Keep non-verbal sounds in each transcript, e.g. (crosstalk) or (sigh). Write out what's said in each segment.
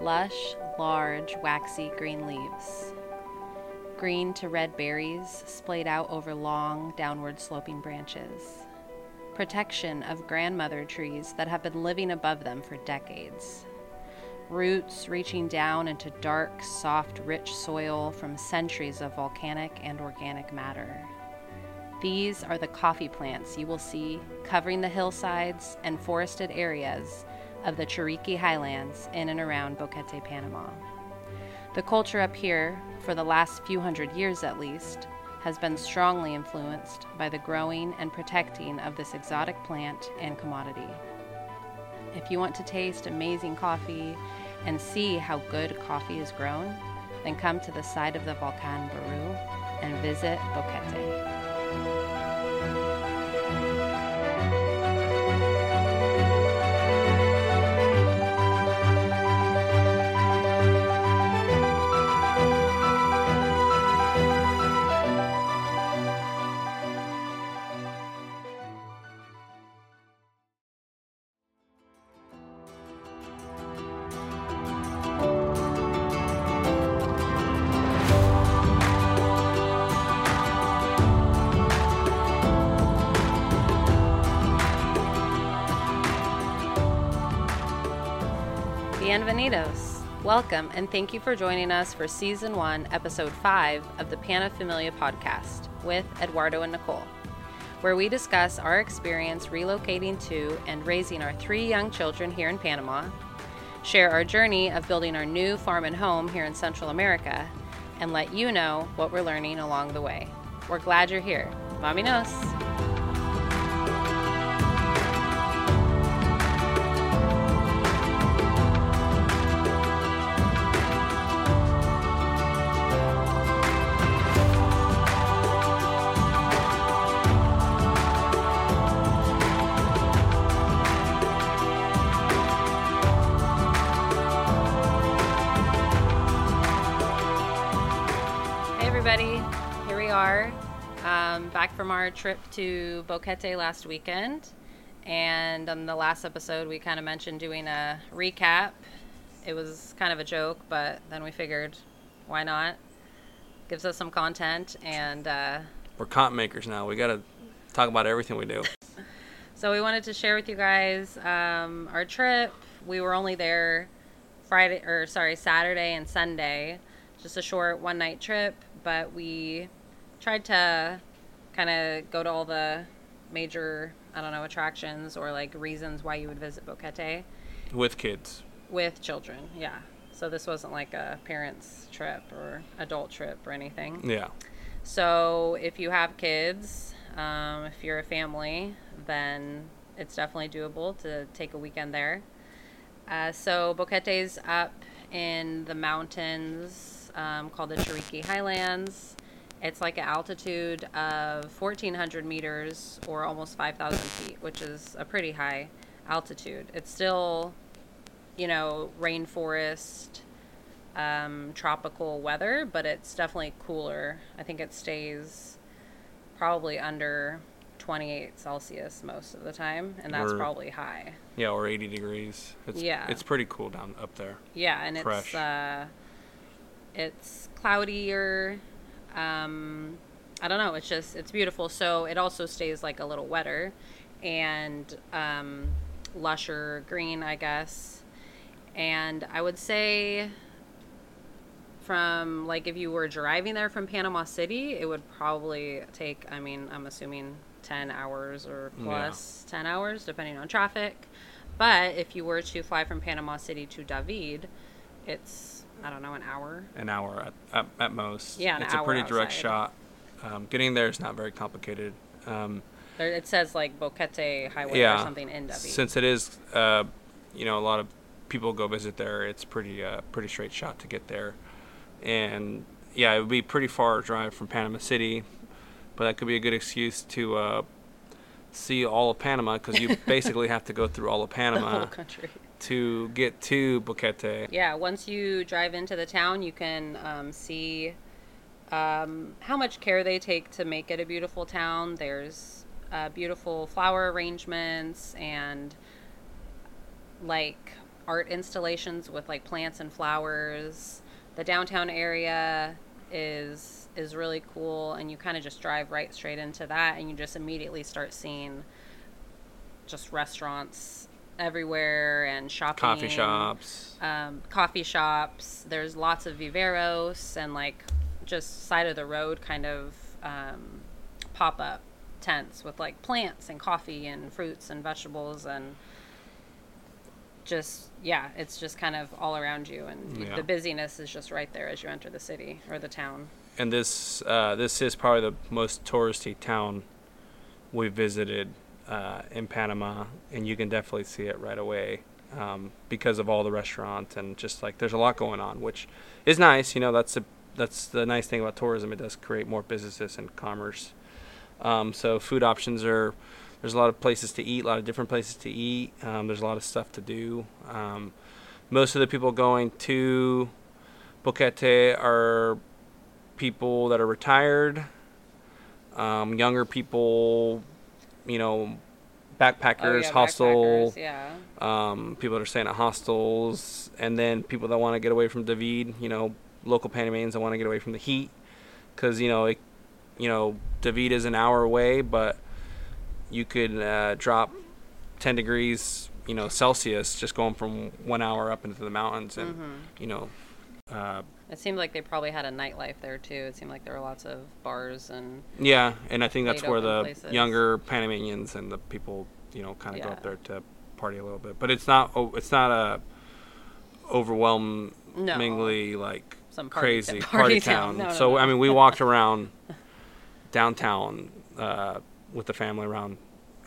lush, large, waxy green leaves. Green to red berries splayed out over long, downward sloping branches. Protection of grandmother trees that have been living above them for decades. Roots reaching down into dark, soft, rich soil from centuries of volcanic and organic matter. These are the coffee plants you will see covering the hillsides and forested areas of the Chiriqui Highlands in and around Boquete, Panama. The culture up here, for the last few hundred years at least, has been strongly influenced by the growing and protecting of this exotic plant and commodity. If you want to taste amazing coffee and see how good coffee is grown, then come to the side of the Volcan Baru and visit Boquete. Bienvenidos. Welcome and thank you for joining us for season one, episode five of the Panafamilia podcast with Eduardo and Nicole, where we discuss our experience relocating to and raising our three young children here in Panama, share our journey of building our new farm and home here in Central America, and let you know what we're learning along the way. We're glad you're here. Vaminos! From our trip to Boquete last weekend. And on the last episode, we kind of mentioned doing a recap. It was kind of a joke, but then we figured, why not? Gives us some content. And uh, We're content makers now. We got to talk about everything we do. (laughs) so we wanted to share with you guys um, our trip. We were only there Friday, or sorry, Saturday and Sunday. Just a short one night trip, but we tried to kind of go to all the major, I don't know, attractions or like reasons why you would visit Boquete With kids. with children. Yeah. So this wasn't like a parents trip or adult trip or anything. Yeah. So if you have kids, um, if you're a family, then it's definitely doable to take a weekend there. Uh, so Boquete's up in the mountains um, called the Chiriqui Highlands. It's like an altitude of 1,400 meters or almost 5,000 feet, which is a pretty high altitude. It's still, you know, rainforest, um, tropical weather, but it's definitely cooler. I think it stays probably under 28 Celsius most of the time, and that's Or- probably high. Yeah, or 80 degrees. It's, Yeah. It's pretty cool down up there. Yeah, and Fresh. it's uh, it's cloudier. Um, I don't know. It's just it's beautiful. So it also stays like a little wetter, and um, lusher green, I guess. And I would say from like if you were driving there from Panama City, it would probably take. I mean, I'm assuming ten hours or Yeah. plus ten hours, depending on traffic. But if you were to fly from Panama City to David, it's I don't know an hour. An hour at, at, at most. Yeah, an It's hour a pretty direct shot. Um, getting there is not very complicated. Um, There, it says like Boquete Highway yeah. or something in David. Since it is, uh, you know, a lot of people go visit there, it's pretty uh, pretty straight shot to get there. And yeah, it would be pretty far drive from Panama City, but that could be a good excuse to uh, see all of Panama because you (laughs) basically have to go through all of the Panama whole country. To get to Boquete. Yeah, once you drive into the town, you can um, see um, how much care they take to make it a beautiful town. There's uh, beautiful flower arrangements and like art installations with like plants and flowers. The downtown area is is really cool, and you kind of just drive right straight into that, and you just immediately start seeing just restaurants everywhere and shopping, Coffee shops. um, coffee shops. There's lots of viveros and like just side of the road kind of um, pop up tents with like plants and coffee and fruits and vegetables and just yeah, it's just kind of all around you and Yeah. the busyness is just right there as you enter the city or the town. and this uh, this is probably the most touristy town we visited uh, in Panama, and you can definitely see it right away um, because of all the restaurants and just like there's a lot going on, which is nice. You know, that's a, that's the nice thing about tourism. It does create more businesses and commerce. Um, so food options are there's a lot of places to eat, a lot of different places to eat. Um, there's a lot of stuff to do. Um, most of the people going to Boquete are people that are retired, um, younger people, you know, backpackers, Oh, yeah, hostel, backpackers, yeah. um, people that are staying at hostels, and then people that want to get away from David, you know, local Panamanians that want to get away from the heat, because you know, it, you know, David is an hour away, but you could uh, drop 10 degrees, you know, Celsius just going from one hour up into the mountains, and Mm-hmm. you know, uh, It seemed like they probably had a nightlife there too. It seemed like there were lots of bars and Yeah, and I think that's where the places. younger Panamanians and the people, you know, kind of go up there to party a little bit. But it's not oh, it's not a overwhelmingly like Some party crazy t- (laughs) party, party town. town. No, no, so no. I mean, we walked (laughs) around downtown uh, with the family around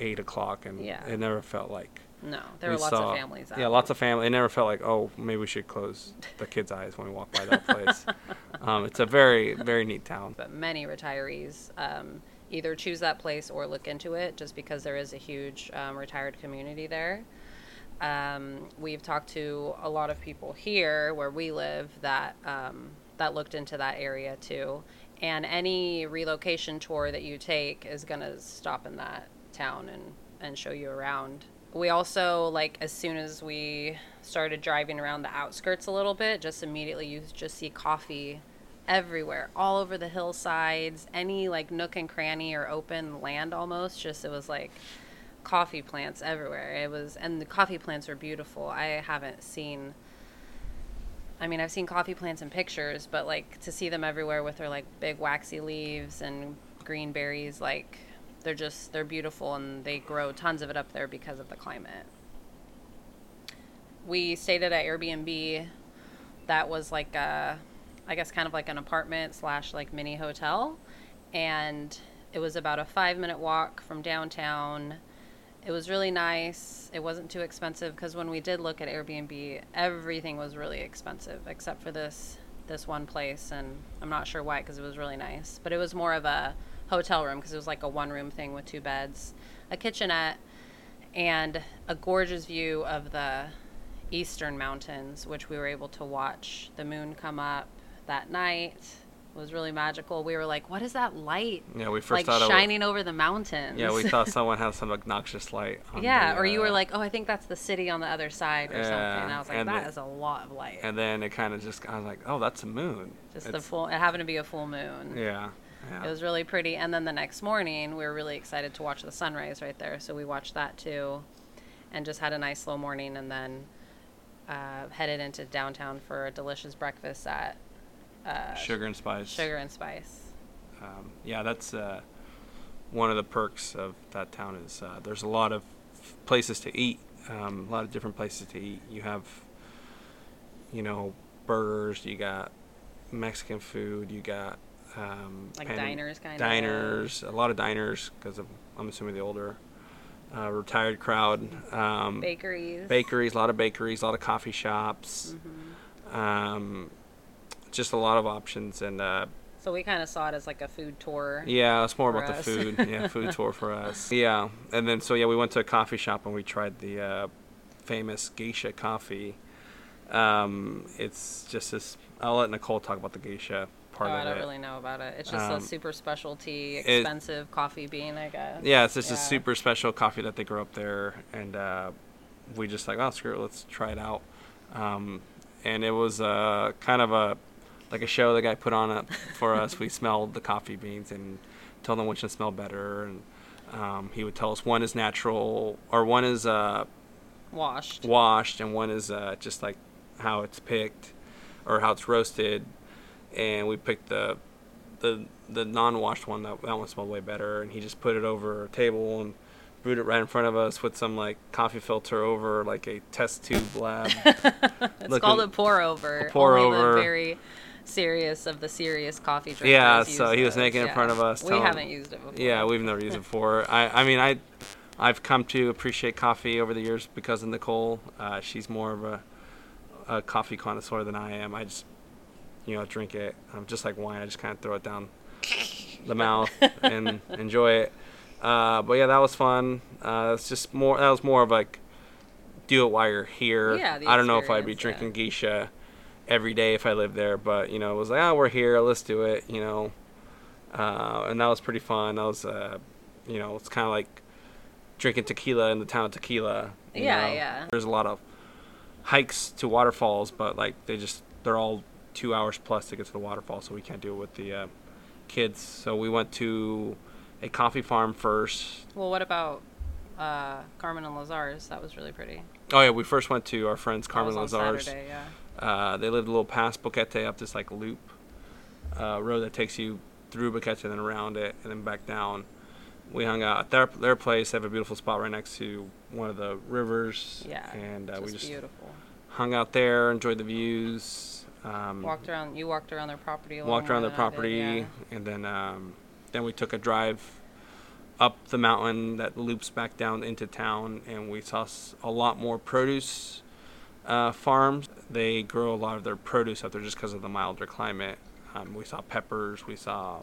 eight o'clock, and Yeah. it never felt like no, there we were lots saw- of families out. Yeah, lots of family. It never felt like, oh, maybe we should close the kids' eyes when we walk by that place. (laughs) um, it's a very, very neat town. but many retirees um, either choose that place or look into it just because there is a huge um, retired community there. Um, we've talked to a lot of people here where we live that um, that looked into that area too, and any relocation tour that you take is gonna stop in that town and and show you around. We also like as soon as we started driving around the outskirts a little bit, just immediately you just see coffee everywhere, all over the hillsides, any like nook and cranny or open land almost. Just it was like coffee plants everywhere. It was, and the coffee plants were beautiful. I haven't seen. I mean, I've seen coffee plants in pictures, but like to see them everywhere with their like big waxy leaves and green berries, like they're just they're beautiful and they grow tons of it up there because of the climate. We stayed at an Airbnb that was like a I guess kind of like an apartment slash like mini hotel. And it was about a five minute walk from downtown. It was really nice. It wasn't too expensive because when we did look at Airbnb, everything was really expensive except for this this one place, and I'm not sure why because it was really nice. But it was more of a hotel room because it was like a one room thing with two beds, a kitchenette, and a gorgeous view of the eastern mountains, which we were able to watch the moon come up that night. It was really magical. We were like, "What is that light? Yeah, we first like thought it was- shining over the mountains." Yeah, we (laughs) thought someone had some obnoxious light. on yeah, the, or you uh, were like, "Oh, I think that's the city on the other side or something." And I was like, "That the- is a lot of light." And then it kind of just, I was like, oh, that's a moon. Just the full. It happened to be a full moon. Yeah. Yeah. It was really pretty. And then the next morning, we were really excited to watch the sunrise right there. So we watched that too, and just had a nice slow morning, and then uh, headed into downtown for a delicious breakfast at uh, Sugar and spice. Sugar and Spice. Um, yeah, that's uh, one of the perks of that town is uh, there's a lot of places to eat. Um, a lot of different places to eat. You have, you know, burgers. You got Mexican food. You got um, Like Pan- diners, kind of. diners. A lot of diners because I'm assuming the older uh, retired crowd. Um, Bakeries. bakeries, a lot of bakeries, a lot of coffee shops. Mhm. Um, just a lot of options and. Uh, So we kind of saw it as like a food tour. yeah, it's more about us. the food. (laughs) Yeah, food tour for us. Yeah, and then so yeah, we went to a coffee shop and we tried the uh, famous geisha coffee. Um, it's just this. I'll let Nicole talk about the geisha part oh, of I don't it. really know about it. It's just Um, a super specialty, it- expensive coffee bean, I guess. Yeah, it's just a super special coffee that they grow up there, and uh, we just like, oh, screw it, let's try it out. um, and it was uh, kind of a like a show the guy put on it for us. We smelled the coffee beans and told them which one smelled better, and um, he would tell us one is natural or one is uh, Washed. washed and one is uh, just like how it's picked or how it's roasted and we picked the the the non-washed one that that one smelled way better and he just put it over a table and brewed it right in front of us with some like coffee filter over like a test tube lab (laughs) it's called a pour over. A pour Only over. Very serious of the serious coffee drinkers. Yeah, so he was those, making it in front of us, We telling- haven't used it before. yeah we've never used it before (laughs) i i mean i i've come to appreciate coffee over the years because of nicole uh, she's more of a, a coffee connoisseur than i am i just you know drink it i'm just like wine i just kind of throw it down (laughs) the mouth and enjoy it uh, but yeah that was fun uh, it's just more that was more of like do it while you're here Yeah, i don't know if i'd be drinking geisha every day if i lived there but you know it was like oh we're here let's do it you know uh, and that was pretty fun. That was, uh, you know, it's kind of like drinking tequila in the town of Tequila. Yeah, know. yeah. There's a lot of hikes to waterfalls, but like they just they're all two hours plus to get to the waterfall, so we can't do it with the uh, kids. So we went to a coffee farm first. Well, what about uh, Carmen and Lazar's? That was really pretty. Oh yeah, we first went to our friends Carmen on Lazar's. Saturday, yeah. Uh, they lived a little past Boquete up this like loop uh, road that takes you through Boquete and then around it and then back down. We hung out at their, their place. They have a beautiful spot right next to one of the rivers. Yeah. And uh, just we just beautiful. hung out there, enjoyed the views. Um, Walked around. You walked around their property. A little walked more around the than I did, property, yeah. and then um, then we took a drive up the mountain that loops back down into town, and we saw s- a lot more produce uh, farms. They grow a lot of their produce up there just because of the milder climate. Um, we saw peppers, we saw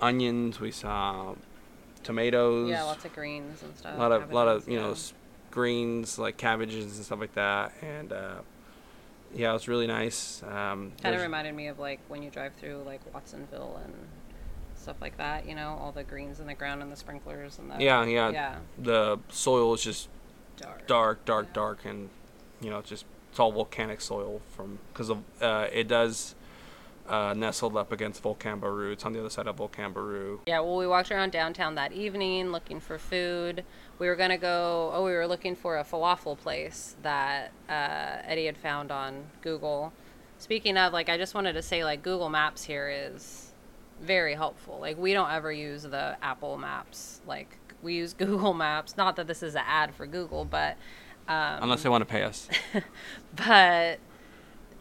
onions, we saw tomatoes. Yeah, lots of greens and stuff. a lot of lot of you know s- greens like cabbages and stuff like that, and uh, yeah, it was really nice. Um, Kind of reminded me of like when you drive through like Watsonville and stuff like that. You know, all the greens in the ground and the sprinklers and the Yeah, yeah. yeah, the soil is just dark, dark, dark, Yeah. dark, and you know, it's just it's all volcanic soil from because of uh, it does uh, nestled up against Volcan Baru. It's on the other side of Volcan Baru. Yeah, well, we walked around downtown that evening looking for food. We were gonna go. Oh, we were looking for a falafel place that uh, Eddie had found on Google. Speaking of, like, I just wanted to say, like, Google Maps here is very helpful. Like, we don't ever use the Apple Maps. Like, we use (laughs) Google Maps. Not that this is an ad for Google, but um, Unless they want to pay us. (laughs) but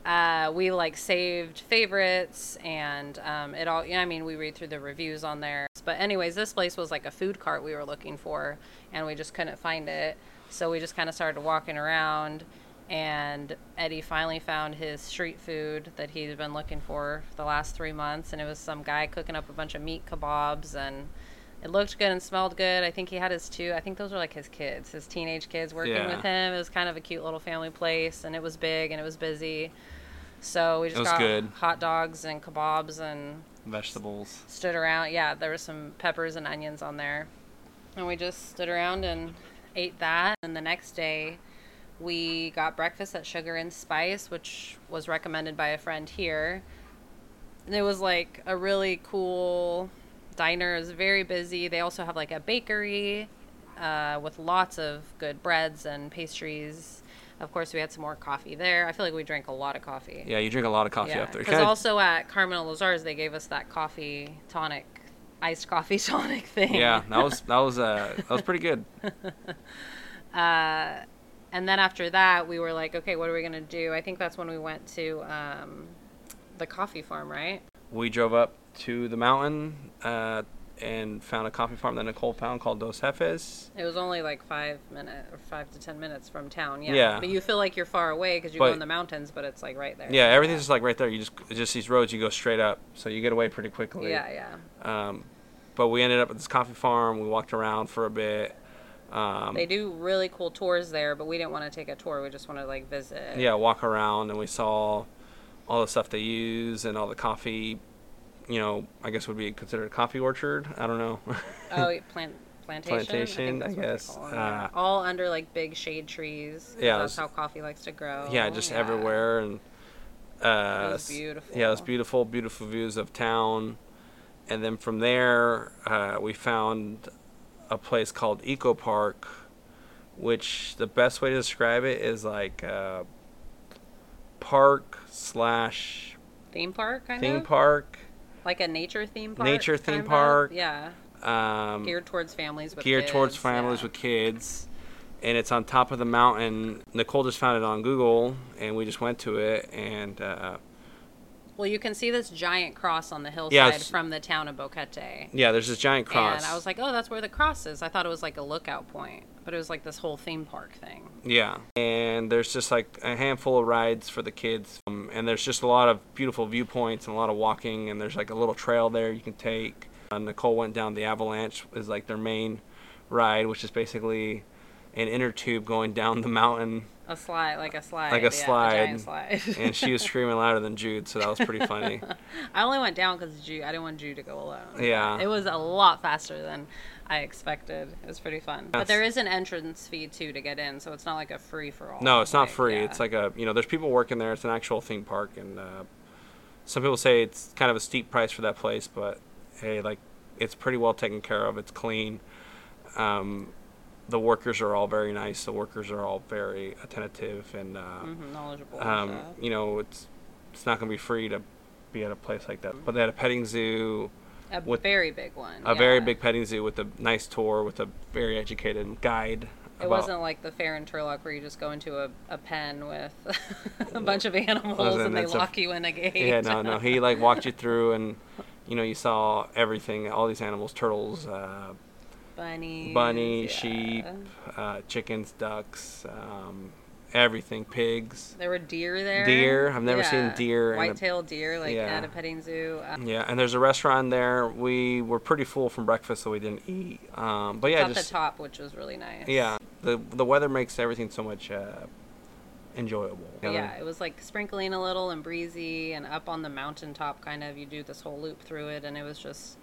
uh, we like saved favorites and um, it all yeah, i mean we read through the reviews on there but anyways this place was like a food cart we were looking for and we just couldn't find it so we just kind of started walking around and eddie finally found his street food that he'd been looking for for the last three months and it was some guy cooking up a bunch of meat kebabs and it looked good and smelled good. I think he had his two. I think those were like his kids, his teenage kids working Yeah. with him. It was kind of a cute little family place, and it was big and it was busy. So we just got good. hot dogs and kebabs and Vegetables. stood around. Yeah, there was some peppers and onions on there, and we just stood around and ate that. And the next day, we got breakfast at Sugar and Spice, which was recommended by a friend here. And it was like a really cool diner. It was very busy. They also have like a bakery uh, with lots of good breads and pastries. Of course, we had some more coffee there. I feel like we drank a lot of coffee. Yeah, you drink a lot of coffee Yeah, up there. Because also at Carmen Lazar's, they gave us that coffee tonic, iced coffee (laughs) tonic thing. yeah, that was that was uh that was pretty good. (laughs) Uh, and then after that, we were like, okay, what are we gonna do? I think that's when we went to um, the coffee farm, right? We drove up to the mountain uh, and found a coffee farm that Nicole found called Dos Jefes. It was only like five minutes or five to ten minutes from town. Yeah. Yeah. But you feel like you're far away because you But- go in the mountains, but it's like right there. Yeah, everything's just like right there. You just just these roads. You go straight up, so you get away pretty quickly. Yeah, yeah. Um, but we ended up at this coffee farm. We walked around for a bit. Um, They do really cool tours there, but we didn't want to take a tour. We just want to like visit. yeah, walk around, and we saw all the stuff they use and all the coffee. You know, I guess would be considered a coffee orchard. I don't know. Oh, (laughs) plant plantation. Plantation, I think that's what they guess. Uh. All under like big shade trees. Yeah, that's how coffee likes to grow. yeah, just yeah. everywhere and uh, It was beautiful. Yeah, it was beautiful, beautiful views of town, and then from there uh, we found a place called Eco Park, which the best way to describe it is like uh, park slash Theme park, kind theme of. park, Like a nature theme park. Nature theme kind of? park. Yeah. um, Geared towards families with geared towards families yeah. with kids. And it's on top of the mountain. Nicole just found it on Google, and we just went to it. And uh, Well, you can see this giant cross on the hillside Yeah, from the town of Boquete. yeah, there's this giant cross. And I was like, oh, that's where the cross is. I thought it was like a lookout point, but it was like this whole theme park thing. Yeah, and there's just like a handful of rides for the kids, um, and there's just a lot of beautiful viewpoints and a lot of walking, and there's like a little trail there you can take. Uh, Nicole went down the Avalanche is like their main ride, which is basically an inner tube going down the mountain, A slide, like a slide. Like a yeah, slide. giant slide. (laughs) and she was screaming louder than Jude, so that was pretty funny. (laughs) I only went down because Jude. I didn't want Jude to go alone. Yeah. It was a lot faster than I expected. It was pretty fun. But there is an entrance fee too to get in, so it's not like a free for all. No, it's not Like, free. yeah. It's like a you know, there's people working there. It's an actual theme park, and uh, some people say it's kind of a steep price for that place, but hey, like it's pretty well taken care of. It's clean. Um, the workers are all very nice. The workers are all very attentive, and uh, Mhm, knowledgeable. um, you know, it's it's not going to be free to be at a place like that. But they had a petting zoo, a with very big one. a very big petting zoo with a nice tour with a very educated guide. It wasn't like the fair in Turlock where you just go into a, a pen with (laughs) a bunch of animals and they lock you in a gate. Yeah, no, no. He like walked you through, and you know, you saw everything, all these animals, turtles, uh, Bunnies. bunny, yeah. sheep, uh, chickens, ducks, um, everything, pigs. There were deer there. Deer. I've never seen deer White-tailed deer, like Yeah. at a petting zoo. Uh, Yeah, and there's a restaurant there. We were pretty full from breakfast, so we didn't eat. Um, but yeah, just the top, which was really nice. yeah, the the weather makes everything so much uh, enjoyable. you know? Yeah, it was like sprinkling a little and breezy, and up on the mountaintop, kind of. You do this whole loop through it, and it was just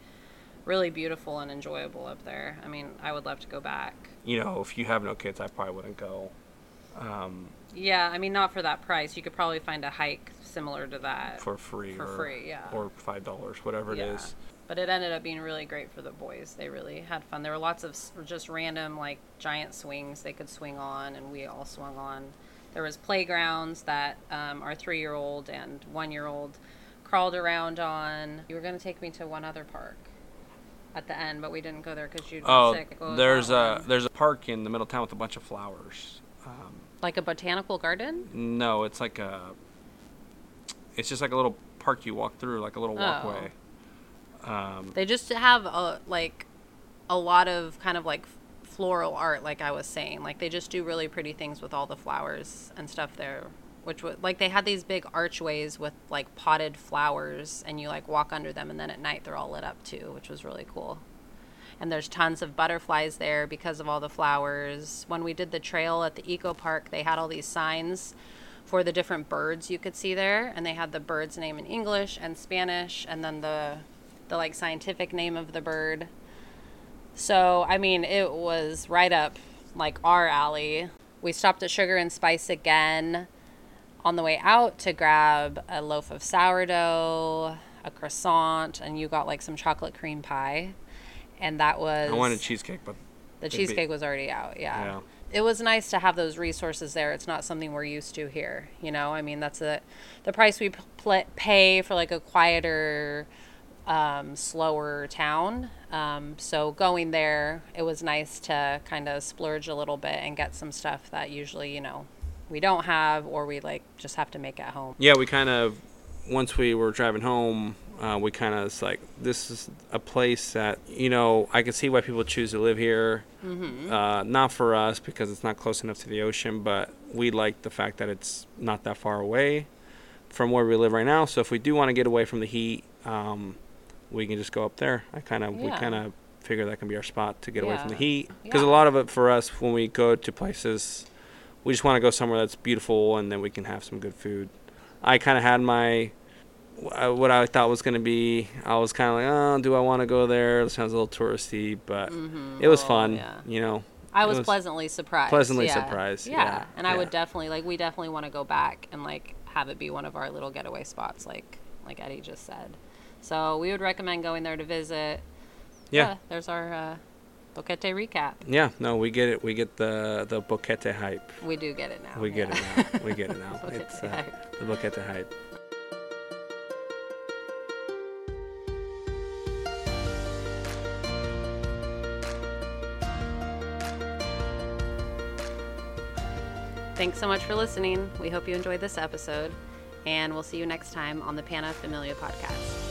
really beautiful and enjoyable up there. I mean, I would love to go back. You know, if you have no kids, I probably wouldn't go. Um, Yeah, I mean, not for that price. You could probably find a hike similar to that for free For or, free, yeah. or five dollars whatever Yeah. it is But it ended up being really great for the boys. They really had fun. There were lots of just random, like, giant swings they could swing on, and we all swung on. There was playgrounds that um, our three-year-old and one-year-old crawled around on. You were going to take me to one other park at the end, but we didn't go there because you'd been oh sick. What was there's a one? there's a park in the middle of town with a bunch of flowers um, like a botanical garden. no it's like a it's just like a little park you walk through like a little Oh. walkway um, They just have a like a lot of kind of like floral art, like I was saying. Like they just do really pretty things with all the flowers and stuff there. Which was like they had these big archways with like potted flowers, and you like walk under them, and then at night they're all lit up too, which was really cool. And there's tons of butterflies there because of all the flowers. When we did the trail at the eco park, they had all these signs for the different birds you could see there, and they had the bird's name in English and Spanish, and then the the like scientific name of the bird. So, I mean, it was right up like our alley. We stopped at Sugar and Spice again on the way out to grab a loaf of sourdough, a croissant, and you got like some chocolate cream pie. And that was i wanted cheesecake but the it'd be- cheesecake was already out, yeah. Yeah. It was nice to have those resources there. It's not something we're used to here, you know. I mean, that's a the price we pl- pay for like a quieter, um, slower town. Um, so going there, it was nice to kind of splurge a little bit and get some stuff that usually, you know, we don't have or we like just have to make at home. yeah we kind of once we were driving home uh, we kind of was like this is a place that you know i can see why people choose to live here. Uh, not for us because it's not close enough to the ocean but we like the fact that it's not that far away from where we live right now. So if we do want to get away from the heat um, we can just go up there. I kind of we kind of figure that can be our spot to get away from the heat. Because Yeah. a lot of it for us when we go to places we just want to go somewhere that's beautiful and then we can have some good food I kind of had my uh, what I thought was going to be. I was kind of like, oh, do I want to go there? It sounds a little touristy, but it was Oh, fun. yeah. You know, I was, was pleasantly surprised. pleasantly yeah. surprised, Yeah. yeah, And I would definitely like we definitely want to go back and like have it be one of our little getaway spots like like Eddie just said. So we would recommend going there to visit. Yeah. there's our uh Boquete recap. yeah. No, we get it. We get the the boquete hype. We do get it now. We get yeah. it now. We get it (laughs) now. It's uh, hype. the boquete hype. Thanks so much for listening. We hope you enjoyed this episode, and we'll see you next time on the Pana Familia podcast.